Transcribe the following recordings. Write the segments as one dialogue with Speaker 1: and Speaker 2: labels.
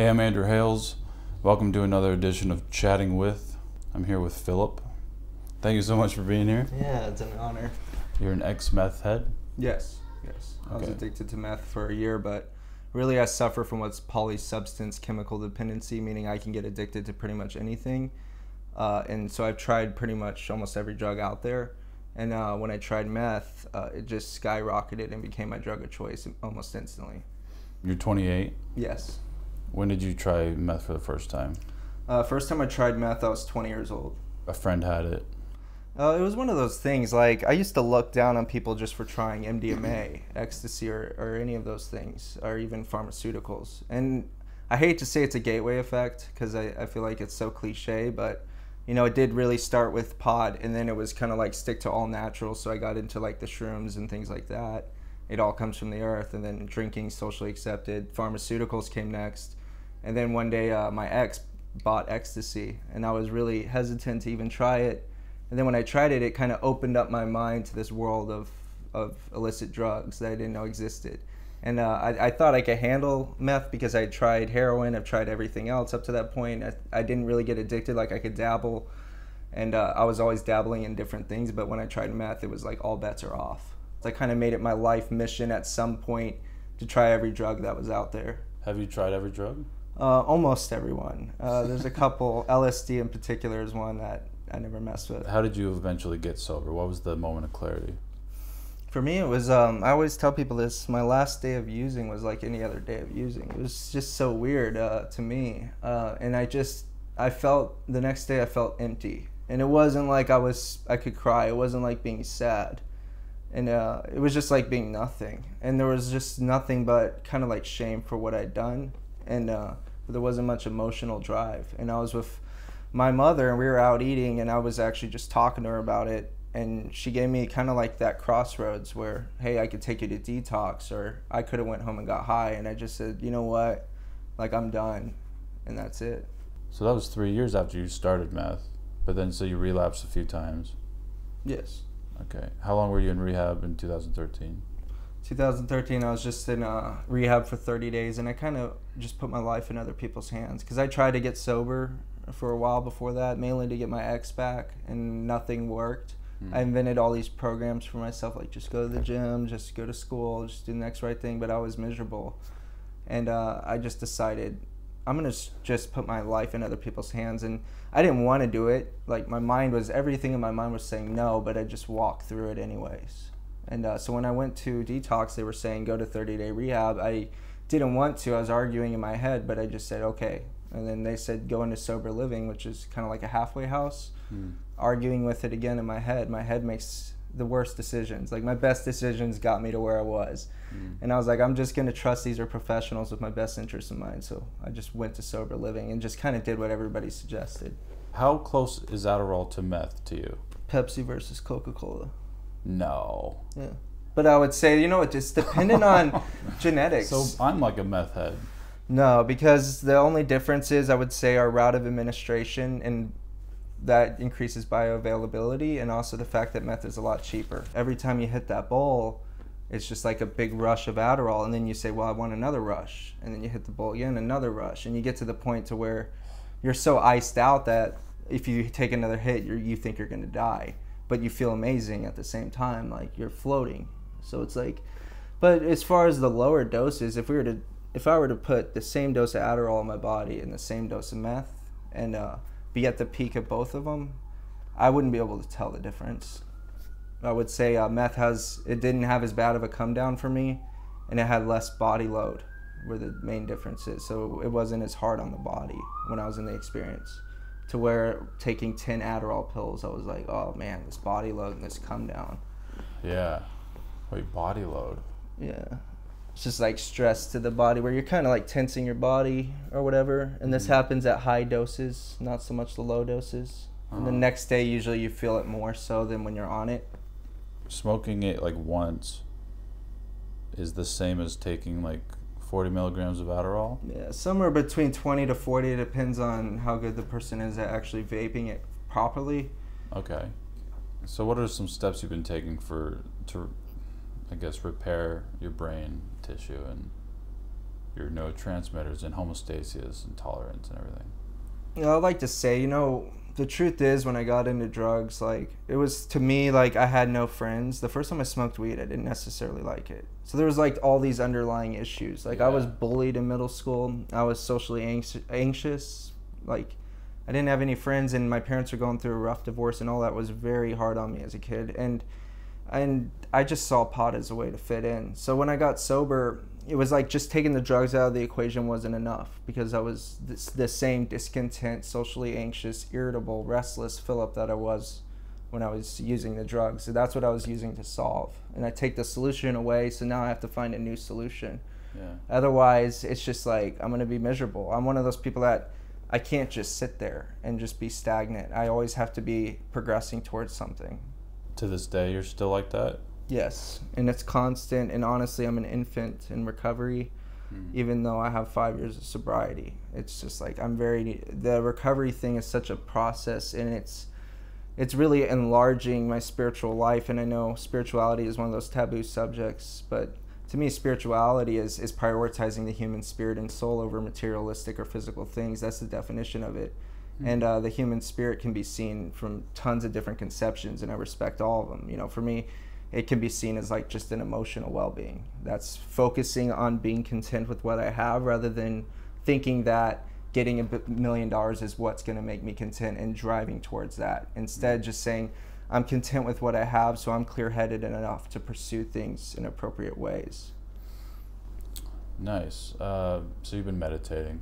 Speaker 1: Hey, I'm Andrew Hales. Welcome to another edition of Chatting With. I'm here with Philip. Thank you so much for being here.
Speaker 2: Yeah, it's an honor.
Speaker 1: You're an ex meth head?
Speaker 2: Yes, yes. I was
Speaker 1: Okay.
Speaker 2: addicted to meth for a year, but really I suffer from what's polysubstance chemical dependency, meaning I can get addicted to pretty much anything. Uh, and so I've tried pretty much almost every drug out there. And uh, when I tried meth, uh, it just skyrocketed and became my drug of choice almost instantly.
Speaker 1: You're 28.
Speaker 2: Yes.
Speaker 1: When did you try meth for the first time?
Speaker 2: Uh, first time I tried meth, I was 20 years old.
Speaker 1: A friend had it.
Speaker 2: Uh, it was one of those things. Like I used to look down on people just for trying MDMA, ecstasy, or, or any of those things, or even pharmaceuticals. And I hate to say it's a gateway effect because I, I feel like it's so cliche, but you know, it did really start with pod, and then it was kind of like stick to all natural. So I got into like the shrooms and things like that. It all comes from the earth, and then drinking socially accepted. Pharmaceuticals came next, and then one day uh, my ex bought ecstasy, and I was really hesitant to even try it and then when I tried it, it kind of opened up my mind to this world of, of illicit drugs that I didn't know existed. And uh, I, I thought I could handle meth because I tried heroin, I've tried everything else up to that point. I, I didn't really get addicted, like I could dabble. And uh, I was always dabbling in different things, but when I tried meth, it was like all bets are off. I kind of made it my life mission at some point to try every drug that was out there.
Speaker 1: Have you tried every drug?
Speaker 2: Uh, almost everyone. Uh, there's a couple, LSD in particular is one that I never messed with.
Speaker 1: How did you eventually get sober? What was the moment of clarity?
Speaker 2: For me, it was. Um, I always tell people this. My last day of using was like any other day of using. It was just so weird uh, to me, uh, and I just I felt the next day I felt empty, and it wasn't like I was I could cry. It wasn't like being sad, and uh, it was just like being nothing. And there was just nothing but kind of like shame for what I'd done, and uh, there wasn't much emotional drive. And I was with my mother and we were out eating and I was actually just talking to her about it and she gave me kind of like that crossroads where hey I could take you to detox or I could have went home and got high and I just said you know what like I'm done and that's it
Speaker 1: So that was three years after you started meth, but then so you relapsed a few times.
Speaker 2: yes
Speaker 1: Okay. How long were you in rehab in 2013?
Speaker 2: 2013 I was just in uh, rehab for 30 days and I kind of just put my life in other people's hands because I tried to get sober for a while before that mainly to get my ex back and nothing worked
Speaker 1: Hmm.
Speaker 2: I invented all these programs for myself, like just go to the gym, just go to school, just do the next right thing. But I was miserable, and uh, I just decided I'm gonna just put my life in other people's hands. And I didn't want to do it. Like my mind was everything in my mind was saying no, but I just walked through it anyways. And uh, so when I went to detox, they were saying go to 30 day rehab. I didn't want to. I was arguing in my head, but I just said okay. And then they said go into sober living, which is kind of like a halfway house
Speaker 1: Hmm.
Speaker 2: arguing with it again in my head. My head makes the worst decisions. Like my best decisions got me to where I was.
Speaker 1: Hmm.
Speaker 2: And I was like, I'm just gonna trust these are professionals with my best interests in mind. So I just went to sober living and just kind of did what everybody suggested.
Speaker 1: How close is Adderall to meth to you?
Speaker 2: Pepsi versus Coca Cola.
Speaker 1: No.
Speaker 2: Yeah. But I would say, you know, it just dependent on genetics.
Speaker 1: So I'm like a meth head.
Speaker 2: No, because the only difference is I would say our route of administration and that increases bioavailability and also the fact that meth is a lot cheaper. Every time you hit that bowl, it's just like a big rush of Adderall and then you say, "Well, I want another rush." And then you hit the bowl again, another rush, and you get to the point to where you're so iced out that if you take another hit, you you think you're going to die, but you feel amazing at the same time, like you're floating. So it's like but as far as the lower doses, if we were to, if I were to put the same dose of Adderall in my body and the same dose of meth, and uh, be at the peak of both of them, I wouldn't be able to tell the difference. I would say uh, meth has, it didn't have as bad of a come down for me, and it had less body load, were the main differences. So it wasn't as hard on the body when I was in the experience. To where taking ten Adderall pills, I was like, oh man, this body load and this come down.
Speaker 1: Yeah. Wait, body load.
Speaker 2: Yeah. It's just like stress to the body where you're kind of like tensing your body or whatever. And this
Speaker 1: Mhm.
Speaker 2: happens at high doses, not so much the low doses. And the
Speaker 1: Uh-huh.
Speaker 2: next day, usually you feel it more so than when you're on it.
Speaker 1: Smoking it like once is the same as taking like 40 milligrams of Adderall.
Speaker 2: Yeah, somewhere between 20 to 40 It depends on how good the person is at actually vaping it properly.
Speaker 1: Okay. So what are some steps you've been taking for to I guess repair your brain tissue and your neurotransmitters and homeostasis and tolerance and everything.
Speaker 2: You know, I'd like to say, you know, the truth is when I got into drugs, like it was to me like I had no friends. The first time I smoked weed, I didn't necessarily like it. So there was like all these underlying issues. Like I was bullied in middle school. I was socially anx- anxious. Like I didn't have any friends, and my parents were going through a rough divorce, and all that was very hard on me as a kid. And and I just saw pot as a way to fit in. So when I got sober, it was like just taking the drugs out of the equation wasn't enough because I was this, the same discontent, socially anxious, irritable, restless Philip that I was when I was using the drugs. So that's what I was using to solve. And I take the solution away, so now I have to find a new solution.
Speaker 1: Yeah.
Speaker 2: Otherwise, it's just like I'm gonna be miserable. I'm one of those people that I can't just sit there and just be stagnant. I always have to be progressing towards something.
Speaker 1: To this day, you're still like that.
Speaker 2: Yes, and it's constant. And honestly, I'm an infant in recovery,
Speaker 1: Mm.
Speaker 2: even though I have five years of sobriety. It's just like I'm very. The recovery thing is such a process, and it's it's really enlarging my spiritual life. And I know spirituality is one of those taboo subjects, but to me, spirituality is is prioritizing the human spirit and soul over materialistic or physical things. That's the definition of it. And uh, the human spirit can be seen from tons of different conceptions, and I respect all of them. You know, for me, it can be seen as like just an emotional well-being. That's focusing on being content with what I have, rather than thinking that getting a million dollars is what's going to make me content and driving towards that. Instead, just saying, I'm content with what I have, so I'm clear-headed enough to pursue things in appropriate ways.
Speaker 1: Nice. Uh, so you've been meditating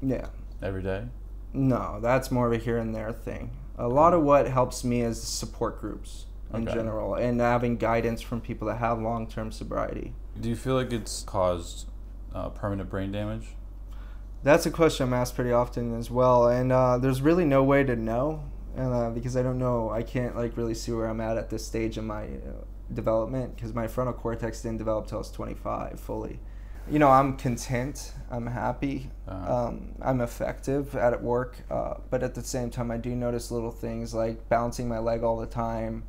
Speaker 2: Yeah.
Speaker 1: every day.
Speaker 2: No, that's more of a here and there thing. A lot of what helps me is support groups in
Speaker 1: Okay.
Speaker 2: general and having guidance from people that have long term sobriety.
Speaker 1: Do you feel like it's caused uh, permanent brain damage?
Speaker 2: That's a question I'm asked pretty often as well, and uh, there's really no way to know uh, because I don't know. I can't like really see where I'm at at this stage in my uh, development because my frontal cortex didn't develop till I was 25 fully. You know, I'm content. I'm happy.
Speaker 1: Uh-huh.
Speaker 2: Um, I'm effective at work, uh, but at the same time, I do notice little things like bouncing my leg all the time,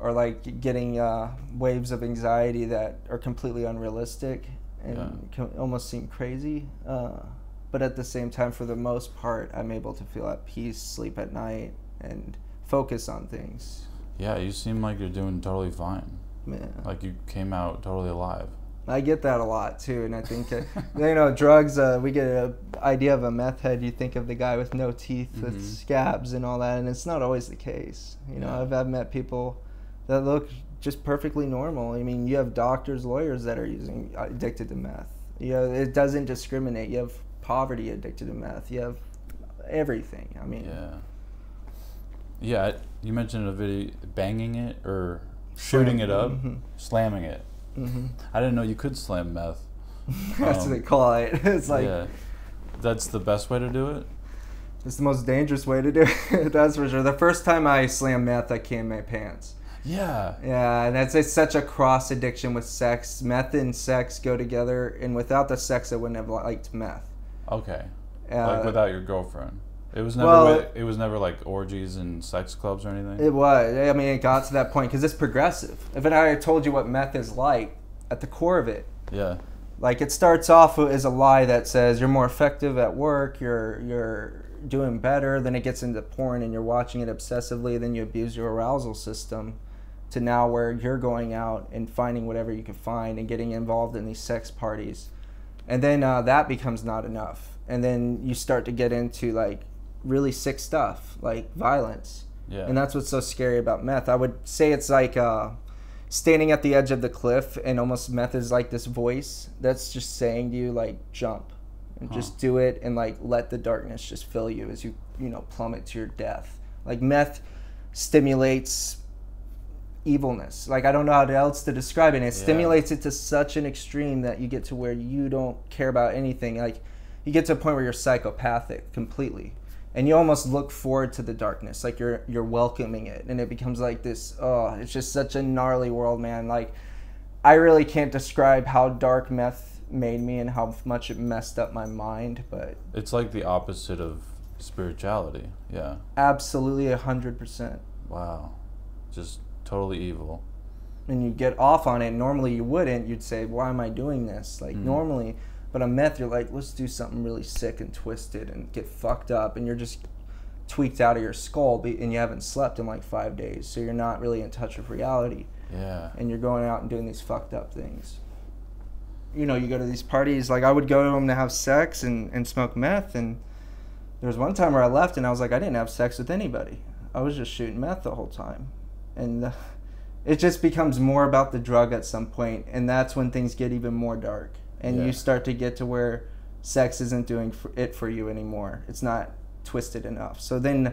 Speaker 2: or like getting uh, waves of anxiety that are completely unrealistic and
Speaker 1: Yeah.
Speaker 2: can almost seem crazy. Uh, but at the same time, for the most part, I'm able to feel at peace, sleep at night, and focus on things.
Speaker 1: Yeah, you seem like you're doing totally fine.
Speaker 2: Man.
Speaker 1: Like you came out totally alive.
Speaker 2: I get that a lot too, and I think uh, you know drugs. Uh, we get an idea of a meth head. You think of the guy with no teeth, with
Speaker 1: Mhm.
Speaker 2: scabs and all that, and it's not always the case. You know,
Speaker 1: Yeah.
Speaker 2: I've, I've met people that look just perfectly normal. I mean, you have doctors, lawyers that are using uh, addicted to meth. You know, it doesn't discriminate. You have poverty addicted to meth. You have everything. I mean,
Speaker 1: Yeah. Yeah, you mentioned a video banging it or shooting it up,
Speaker 2: Mhm.
Speaker 1: slamming it.
Speaker 2: hmm
Speaker 1: I didn't know you could slam meth.
Speaker 2: That's
Speaker 1: Um,
Speaker 2: what they call it. It's like
Speaker 1: yeah, that's the best way to do it.
Speaker 2: it's the most dangerous way to do it. That's for sure. The first time I slammed meth, I came my pants.
Speaker 1: Yeah.
Speaker 2: Yeah, and that's it's such a cross addiction with sex. Meth and sex go together, and without the sex, I wouldn't have liked meth.
Speaker 1: Okay.
Speaker 2: Uh,
Speaker 1: like without your girlfriend. It was never.
Speaker 2: well-
Speaker 1: wi- it was never like orgies and sex clubs or anything.
Speaker 2: It was. I mean, it got to that point because it's progressive. If I had told you what meth is like, at the core of it,
Speaker 1: yeah.
Speaker 2: like it starts off as a lie that says you're more effective at work, you're you're doing better. Then it gets into porn, and you're watching it obsessively. Then you abuse your arousal system, to now where you're going out and finding whatever you can find and getting involved in these sex parties, and then uh, that becomes not enough. And then you start to get into like really sick stuff, like violence.
Speaker 1: Yeah.
Speaker 2: And that's what's so scary about meth. I would say it's like uh, standing at the edge of the cliff, and almost meth is like this voice that's just saying to you, like, jump and
Speaker 1: Huh.
Speaker 2: just do it, and like let the darkness just fill you as you, you know, plummet to your death. Like, meth stimulates evilness. Like, I don't know how else to describe it. And it
Speaker 1: Yeah.
Speaker 2: stimulates it to such an extreme that you get to where you don't care about anything. Like, you get to a point where you're psychopathic completely and you almost look forward to the darkness like you're you're welcoming it and it becomes like this oh it's just such a gnarly world man like i really can't describe how dark meth made me and how much it messed up my mind but
Speaker 1: It's like the opposite of spirituality. Yeah.
Speaker 2: absolutely a hundred percent
Speaker 1: Wow. Just totally evil.
Speaker 2: and you get off on it normally you wouldn't you'd say why am i doing this like
Speaker 1: Mhm.
Speaker 2: normally But on meth, you're like, let's do something really sick and twisted and get fucked up, and you're just tweaked out of your skull, and you haven't slept in like five days, so you're not really in touch with reality,
Speaker 1: Yeah.
Speaker 2: and you're going out and doing these fucked up things. You know, you go to these parties. Like I would go to them to have sex and and smoke meth, and there was one time where I left, and I was like, I didn't have sex with anybody. I was just shooting meth the whole time, and. It just becomes more about the drug at some point and that's when things get even more dark and
Speaker 1: Yeah.
Speaker 2: you start to get to where sex isn't doing it for you anymore it's not twisted enough so then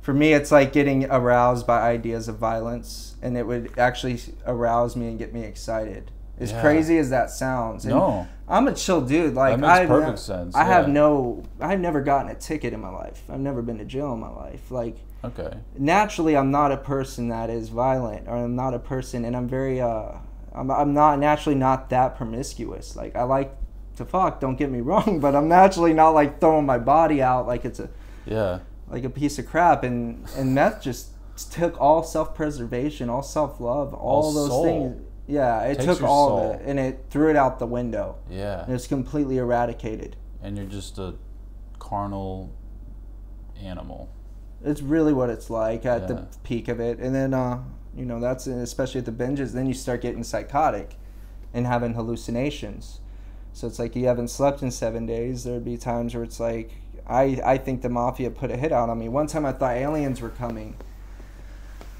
Speaker 2: for me it's like getting aroused by ideas of violence and it would actually arouse me and get me excited as
Speaker 1: Yeah.
Speaker 2: crazy as that sounds and
Speaker 1: No.
Speaker 2: i'm a chill dude like
Speaker 1: makes
Speaker 2: I
Speaker 1: perfect sense,
Speaker 2: i have no i've never gotten a ticket in my life i've never been to jail in my life like
Speaker 1: Okay.
Speaker 2: naturally I'm not a person that is violent or I'm not a person and I'm very uh I'm, I'm not naturally not that promiscuous like I like to fuck don't get me wrong but I'm naturally not like throwing my body out like it's a
Speaker 1: Yeah.
Speaker 2: like a piece of crap and and meth just took all self-preservation all self-love all,
Speaker 1: All
Speaker 2: those
Speaker 1: soul.
Speaker 2: things yeah it
Speaker 1: Takes
Speaker 2: took
Speaker 1: your
Speaker 2: all
Speaker 1: soul.
Speaker 2: of it and it threw it out the window
Speaker 1: Yeah.
Speaker 2: and it's completely eradicated
Speaker 1: And you're just a carnal animal.
Speaker 2: It's really what it's like at
Speaker 1: Yeah.
Speaker 2: the peak of it, and then uh, you know that's especially at the binges. Then you start getting psychotic, and having hallucinations. So it's like you haven't slept in seven days. There'd be times where it's like I I think the mafia put a hit out on me. One time I thought aliens were coming,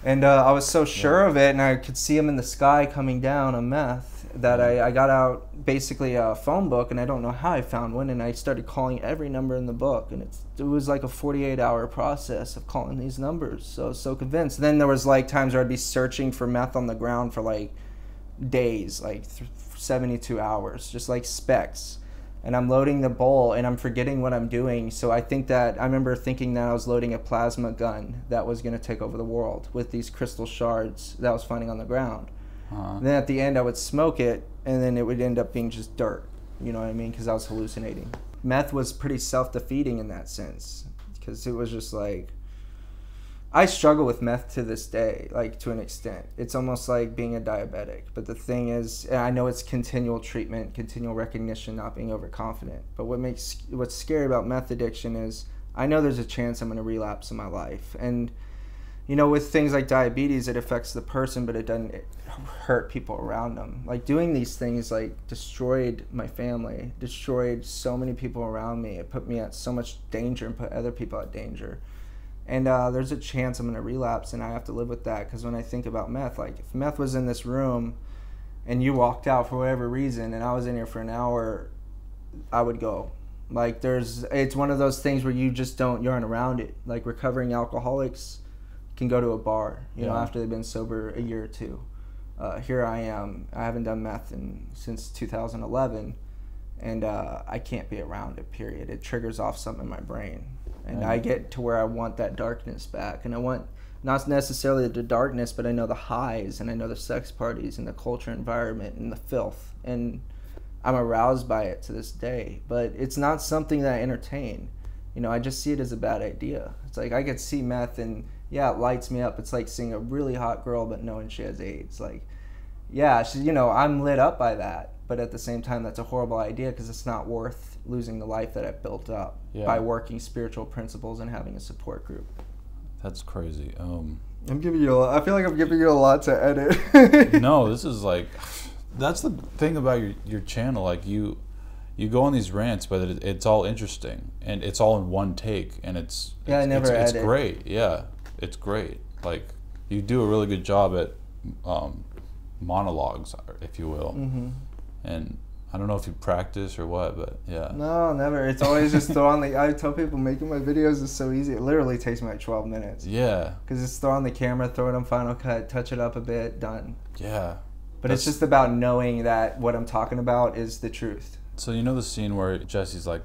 Speaker 2: and uh, I was so sure of it, and I could see them in the sky coming down a meth that I, I got out basically a phone book, and I don't know how I found one, and I started calling every number in the book, and it's, it was like a 48 hour process of calling these numbers. So so convinced. Then there was like times where I'd be searching for meth on the ground for like days, like th- 72 hours, just like specks. And I'm loading the bowl and I'm forgetting what I'm doing. So I think that I remember thinking that I was loading a plasma gun that was going to take over the world with these crystal shards that I was finding on the ground.
Speaker 1: Uh,
Speaker 2: And then at the end, I would smoke it, and then it would end up being just dirt. You know what I mean? Because I was hallucinating. Meth was pretty self defeating in that sense, because it was just like. I struggle with meth to this day, like to an extent. It's almost like being a diabetic. But the thing is, and I know it's continual treatment, continual recognition, not being overconfident. But what makes what's scary about meth addiction is I know there's a chance I'm going to relapse in my life, and you know, with things like diabetes, it affects the person, but it doesn't hurt people around them. Like doing these things, like destroyed my family, destroyed so many people around me. It put me at so much danger and put other people at danger. And uh, there's a chance I'm gonna relapse, and I have to live with that. Because when I think about meth, like if meth was in this room, and you walked out for whatever reason, and I was in here for an hour, I would go. Like there's, it's one of those things where you just don't, you aren't around it. Like recovering alcoholics can go to a bar, you know, after they've been sober a year or two. Uh, here I am. I haven't done meth in, since 2011, and uh, I can't be around it. Period. It triggers off something in my brain, and
Speaker 1: Yeah.
Speaker 2: I get to where I want that darkness back, and I want not necessarily the darkness, but I know the highs, and I know the sex parties, and the culture environment, and the filth, and I'm aroused by it to this day. But it's not something that I entertain. You know, I just see it as a bad idea. It's like I could see meth and yeah, it lights me up. It's like seeing a really hot girl but knowing she has AIDS. Like, yeah, she, you know, I'm lit up by that. But at the same time, that's a horrible idea because it's not worth losing the life that I've built up
Speaker 1: Yeah.
Speaker 2: by working spiritual principles and having a support group.
Speaker 1: that's crazy. Um,
Speaker 2: I'm giving you. A, I feel like I'm giving you a lot to edit.
Speaker 1: no, this is like, that's the thing about your your channel. Like you, you go on these rants, but it, it's all interesting and it's all in one take, and it's
Speaker 2: Yeah, I never
Speaker 1: it's, it's great. Yeah, it's great. Like you do a really good job at um, monologues, if you will,
Speaker 2: hmm
Speaker 1: and I don't know if you practice or what, but yeah.
Speaker 2: No, never. It's always just throw on the. I tell people making my videos is so easy. It literally takes me like 12 minutes.
Speaker 1: Yeah,
Speaker 2: Because it's throw on the camera, throw it on Final Cut, touch it up a bit, done.
Speaker 1: yeah.
Speaker 2: But it's just about knowing that what I'm talking about is the truth.
Speaker 1: So you know the scene where Jesse's like,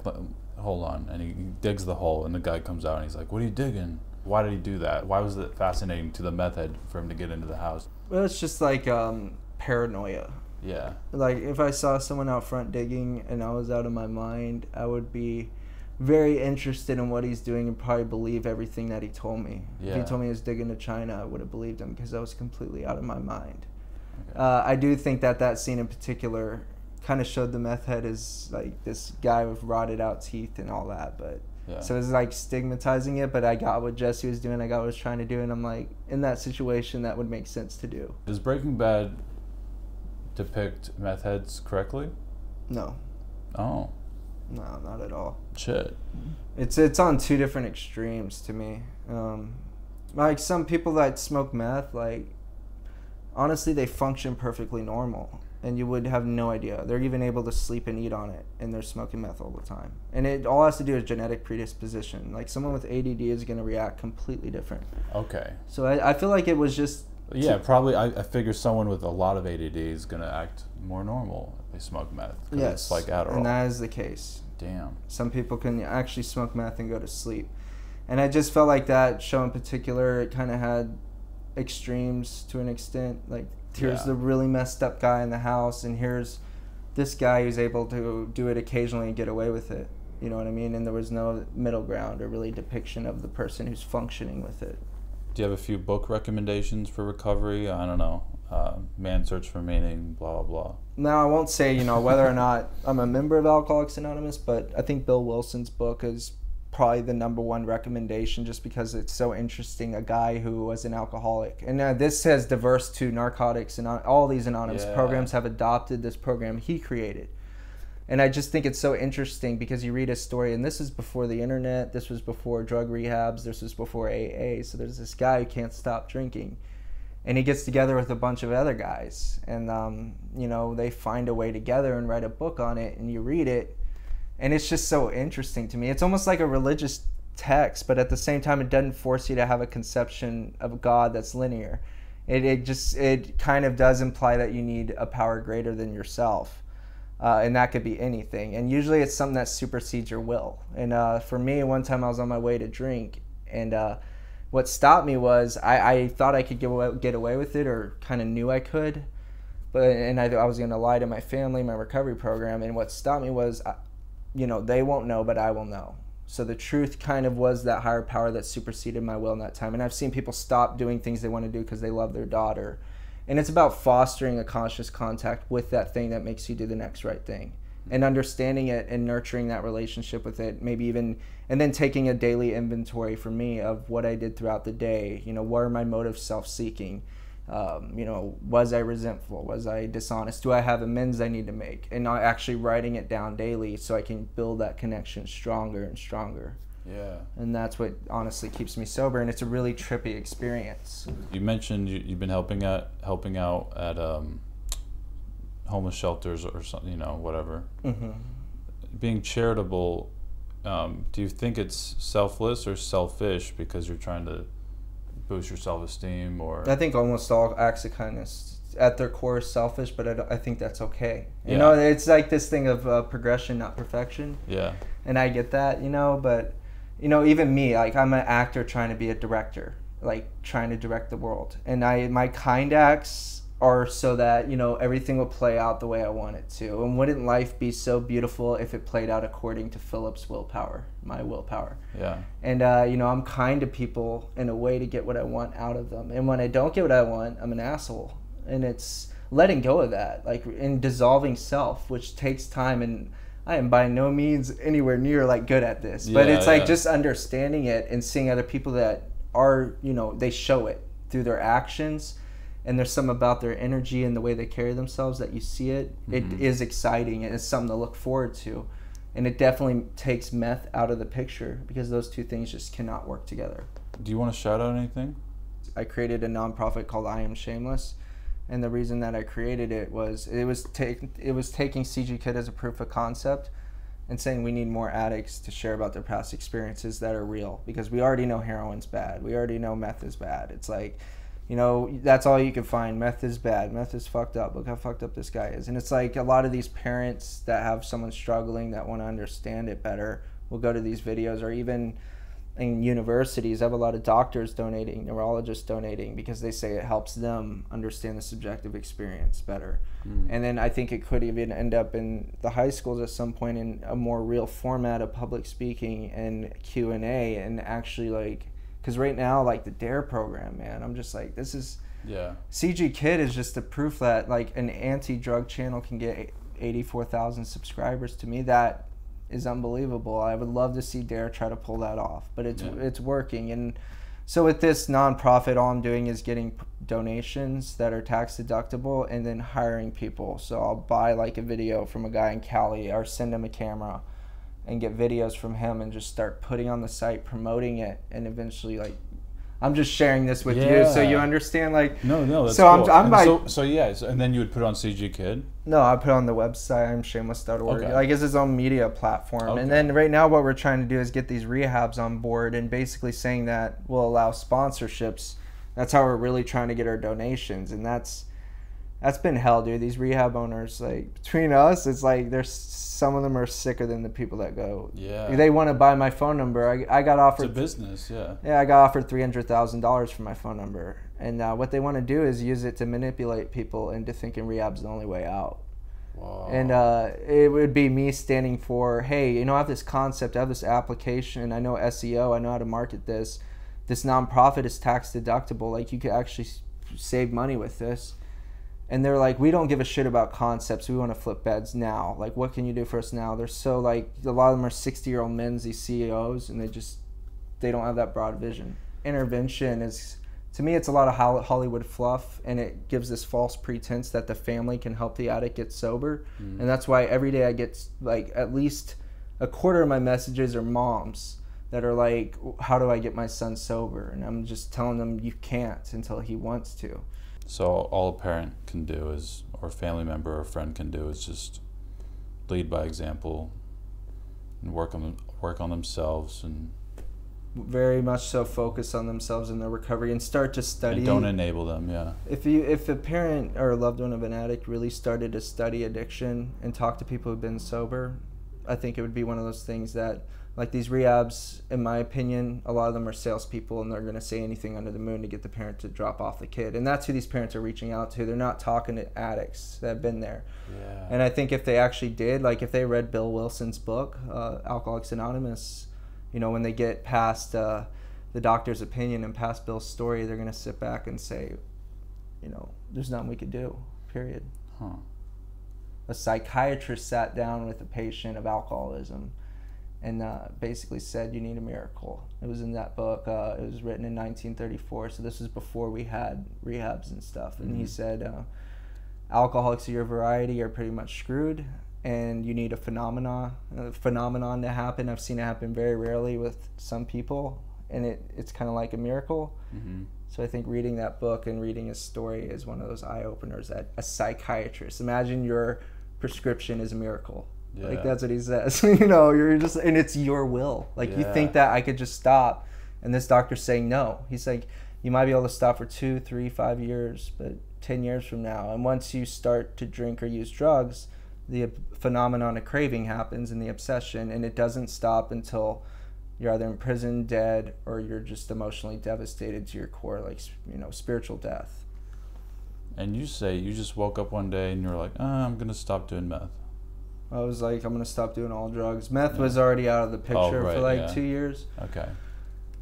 Speaker 1: "Hold on," and he digs the hole, and the guy comes out, and he's like, "What are you digging? Why did he do that? Why was it fascinating to the method for him to get into the house?"
Speaker 2: Well, it's just like um, paranoia.
Speaker 1: Yeah,
Speaker 2: Like if I saw someone out front digging and I was out of my mind, I would be very interested in what he's doing and probably believe everything that he told me. If he told me he was digging to China, I would have believed him because I was completely out of my mind.
Speaker 1: Okay.
Speaker 2: Uh, I do think that that scene in particular kind of showed the meth head as like this guy with rotted out teeth and all that, but
Speaker 1: Yeah.
Speaker 2: so it was like stigmatizing it. But I got what Jesse was doing. I got what I was trying to do, and I'm like, in that situation, that would make sense to do.
Speaker 1: Does Breaking Bad depict meth heads correctly?
Speaker 2: No,
Speaker 1: Oh,
Speaker 2: no, not at all.
Speaker 1: shit.
Speaker 2: It's it's on two different extremes to me. Um, like some people that smoke meth, like honestly, they function perfectly normal, and you would have no idea. They're even able to sleep and eat on it, and they're smoking meth all the time. And it all has to do with genetic predisposition. Like someone with ADD is going to react completely different.
Speaker 1: Okay.
Speaker 2: So I, I feel like it was just
Speaker 1: Yeah, probably. I, I figure someone with a lot of ADD is gonna act more normal if they smoke meth.
Speaker 2: yes,
Speaker 1: It's like Adderall.
Speaker 2: and that is the case.
Speaker 1: Damn.
Speaker 2: Some people can actually smoke meth and go to sleep. And I just felt like that show in particular, it kind of had extremes to an extent. Like, here's
Speaker 1: Yeah.
Speaker 2: the really messed up guy in the house, and here's this guy who's able to do it occasionally and get away with it. You know what I mean? And there was no middle ground or really depiction of the person who's functioning with it.
Speaker 1: Do you have a few book recommendations for recovery? I don't know. Uh, Man's Search for Meaning, blah, blah, blah.
Speaker 2: Now, I won't say, you know, whether or not I'm a member of Alcoholics Anonymous, but I think Bill Wilson's book is probably the number one recommendation just because it's so interesting. A guy who was an alcoholic. And uh, this says diverse to narcotics, and all these anonymous
Speaker 1: Yeah.
Speaker 2: programs have adopted this program he created. And I just think it's so interesting because you read a story, and this is before the internet, this was before drug rehabs, this was before AA. So there's this guy who can't stop drinking and he gets together with a bunch of other guys. And um, you know they find a way together and write a book on it and you read it and it's just so interesting to me. It's almost like a religious text but at the same time it doesn't force you to have a conception of god that's linear. It, it just it kind of does imply that you need a power greater than yourself uh, and that could be anything and usually it's something that supersedes your will and uh, for me one time i was on my way to drink and uh, what stopped me was I, I thought I could get away, get away with it or kind of knew I could, but and I, I was going to lie to my family, my recovery program, and what stopped me was, I- you know, they won't know, but I will know. So the truth kind of was that higher power that superseded my will in that time. And I've seen people stop doing things they want to do because they love their daughter, and it's about fostering a conscious contact with that thing that makes you do the next right thing. And understanding it and nurturing that relationship with it maybe even and then taking a daily inventory for me of what i did throughout the day. You know what are my motives self-seeking? Um, you know was i resentful? Was i dishonest? Do i have amends i need to make? And not actually writing it down daily so i can build that connection stronger and stronger
Speaker 1: Yeah.
Speaker 2: and that's what honestly keeps me sober and it's a really trippy experience
Speaker 1: You mentioned you, you've been helping out helping out at um, homeless shelters or something, you know, whatever.
Speaker 2: hmm
Speaker 1: Being charitable, um, do you think it's selfless or selfish because you're trying to boost your self esteem or?
Speaker 2: I think almost all acts of kindness at their core is selfish, but I, I think that's okay. You
Speaker 1: Yeah.
Speaker 2: know, it's like this thing of uh, progression, not perfection.
Speaker 1: yeah.
Speaker 2: And I get that, you know, but, you know, even me, like I'm an actor trying to be a director, like trying to direct the world. And I, my kind acts are so that, you know, everything will play out the way I want it to. And wouldn't life be so beautiful if it played out according to Philip's willpower, my willpower?
Speaker 1: Yeah.
Speaker 2: and uh, you know i'm kind to people in a way to get what i want out of them and when i don't get what i want i'm an asshole and it's letting go of that like in dissolving self which takes time and i am by no means anywhere near like good at this but it's like
Speaker 1: yeah.
Speaker 2: just understanding it and seeing other people that are you know they show it through their actions and there's some about their energy and the way they carry themselves that you see it It
Speaker 1: Mhm.
Speaker 2: is exciting and it's something to look forward to and it definitely takes meth out of the picture because those two things just cannot work together.
Speaker 1: Do you want to shout out anything?
Speaker 2: I created a nonprofit called I Am Shameless, and the reason that I created it was it was take, it was taking CG Kid as a proof of concept and saying we need more addicts to share about their past experiences that are real because we already know heroin's bad. We already know meth is bad. It's like you know, that's all you can find. Meth is bad. Meth is fucked up. Look how fucked up this guy is. And it's like a lot of these parents that have someone struggling that want to understand it better will go to these videos or even in universities, I have a lot of doctors donating, neurologists donating because they say it helps them understand the subjective experience better. Mm. And then I think it could even end up in the high schools at some point in a more real format of public speaking and Q and A, and actually like, because right now like the Dare program, man, I'm just like this is
Speaker 1: Yeah.
Speaker 2: CG Kid is just the proof that like an anti-drug channel can get 84,000 subscribers. To me, that is unbelievable. I would love to see Dare try to pull that off, but it's
Speaker 1: Yeah.
Speaker 2: it's working. And so with this nonprofit, all I'm doing is getting donations that are tax deductible, and then hiring people. So I'll buy like a video from a guy in Cali, or send him a camera, and get videos from him, and just start putting on the site, promoting it, and eventually like. I'm just sharing this with you so you understand like
Speaker 1: No, no. That's
Speaker 2: So I'm-
Speaker 1: cool.
Speaker 2: I'm
Speaker 1: And
Speaker 2: like-
Speaker 1: so, so yeah, so, and then you would put on CG Kid.
Speaker 2: No, I put on the website. I'm shameless.org.
Speaker 1: Okay.
Speaker 2: Like it's its own media platform.
Speaker 1: Okay.
Speaker 2: And then right now, what we're trying to do is get these rehabs on board and basically saying that we'll allow sponsorships. That's how we're really trying to get our donations, and that's that's been hell, dude. These rehab owners, like between us, it's like there's some of them are sicker than the people that go.
Speaker 1: Yeah.
Speaker 2: They want to buy my phone number. I, I got offered
Speaker 1: it's a business. Yeah.
Speaker 2: yeah, I got offered three hundred thousand dollars for my phone number, and uh, what they want to do is use it to manipulate people into thinking rehab's the only way out.
Speaker 1: Wow.
Speaker 2: And uh, it would be me standing for, hey, you know, I have this concept, I have this application, I know SEO, I know how to market this. This nonprofit is tax deductible. Like you could actually save money with this. And they're like, we don't give a shit about concepts. We want to flip beds now. Like, what can you do for us now? They're so like a lot of them are sixty year old men, these CEOs, and they just they don't have that broad vision. Intervention is to me, it's a lot of Hollywood fluff, and it gives this false pretense that the family can help the addict get sober,
Speaker 1: Mm.
Speaker 2: and that's why every day I get like at least a quarter of my messages are moms that are like, "How do I get my son sober?" And I'm just telling them you can't until he wants to.
Speaker 1: So all a parent can do is, or a family member or a friend can do is just lead by example, and work on work on themselves, and,
Speaker 2: Very much so focus on themselves and their recovery and start to study.
Speaker 1: and don't enable them. Yeah.
Speaker 2: if you if a parent or a loved one of an addict really started to study addiction and talk to people who've been sober, I think it would be one of those things that like these rehabs, in my opinion, a lot of them are salespeople and they're gonna say anything under the moon to get the parent to drop off the kid. And that's who these parents are reaching out to. They're not talking to addicts that have been there.
Speaker 1: Yeah.
Speaker 2: And I think if they actually did, like if they read Bill Wilson's book, uh, Alcoholics Anonymous, you know, when they get past uh, the doctor's opinion and past Bill's story, they're going to sit back and say, you know, there's nothing we could do, period.
Speaker 1: huh.
Speaker 2: A psychiatrist sat down with a patient of alcoholism and uh, basically said, you need a miracle. It was in that book. Uh, it was written in 1934, so this is before we had rehabs and stuff. And he
Speaker 1: Mhm.
Speaker 2: said, uh, alcoholics of your variety are pretty much screwed and you need a phenomena a phenomenon to happen i've seen it happen very rarely with some people and it, it's kind of like a miracle
Speaker 1: hmm
Speaker 2: so i think reading that book and reading his story is one of those eye-openers that a psychiatrist imagine your prescription is a miracle
Speaker 1: Yeah.
Speaker 2: like that's what he says. You know you're just and it's your will. Like you think that i could just stop and this doctor's saying no. He's like you might be able to stop for two three five years but 10 years from now and once you start to drink or use drugs the phenomenon of craving happens and the obsession and it doesn't stop until you're either in prison dead or you're just emotionally devastated to your core like you know spiritual death.
Speaker 1: And you say you just woke up one day and you're like, ah, I'm gonna stop doing meth.
Speaker 2: I was like i'm gonna stop doing all drugs meth
Speaker 1: Yeah.
Speaker 2: was already out of the
Speaker 1: Oh,
Speaker 2: picture for like
Speaker 1: yeah.
Speaker 2: two years
Speaker 1: Okay.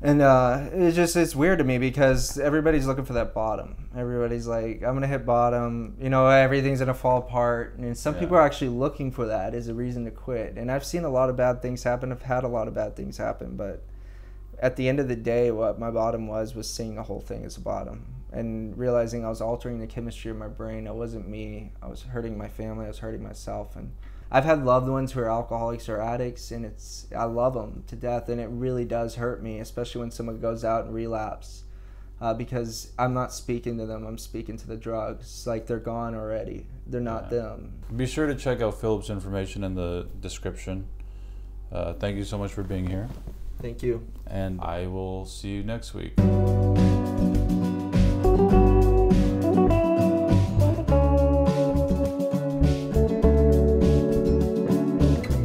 Speaker 2: And uh, it's just it's weird to me because everybody's looking for that bottom. Everybody's like, I'm gonna hit bottom. You know, everything's gonna fall apart. And some
Speaker 1: Yeah.
Speaker 2: people are actually looking for that as a reason to quit. And I've seen a lot of bad things happen. I've had a lot of bad things happen. But at the end of the day, what my bottom was was seeing the whole thing as a bottom and realizing I was altering the chemistry of my brain. It wasn't me. I was hurting my family. I was hurting myself. And I've had loved ones who are alcoholics or addicts, and it's I love them to death, and it really does hurt me, especially when someone goes out and relapse, uh, because I'm not speaking to them. I'm speaking to the drugs. Like they're gone already. They're not
Speaker 1: Yeah.
Speaker 2: them.
Speaker 1: Be sure to check out Philip's information in the description. Uh, thank you so much for being here,
Speaker 2: Thank you.
Speaker 1: and I will see you next week.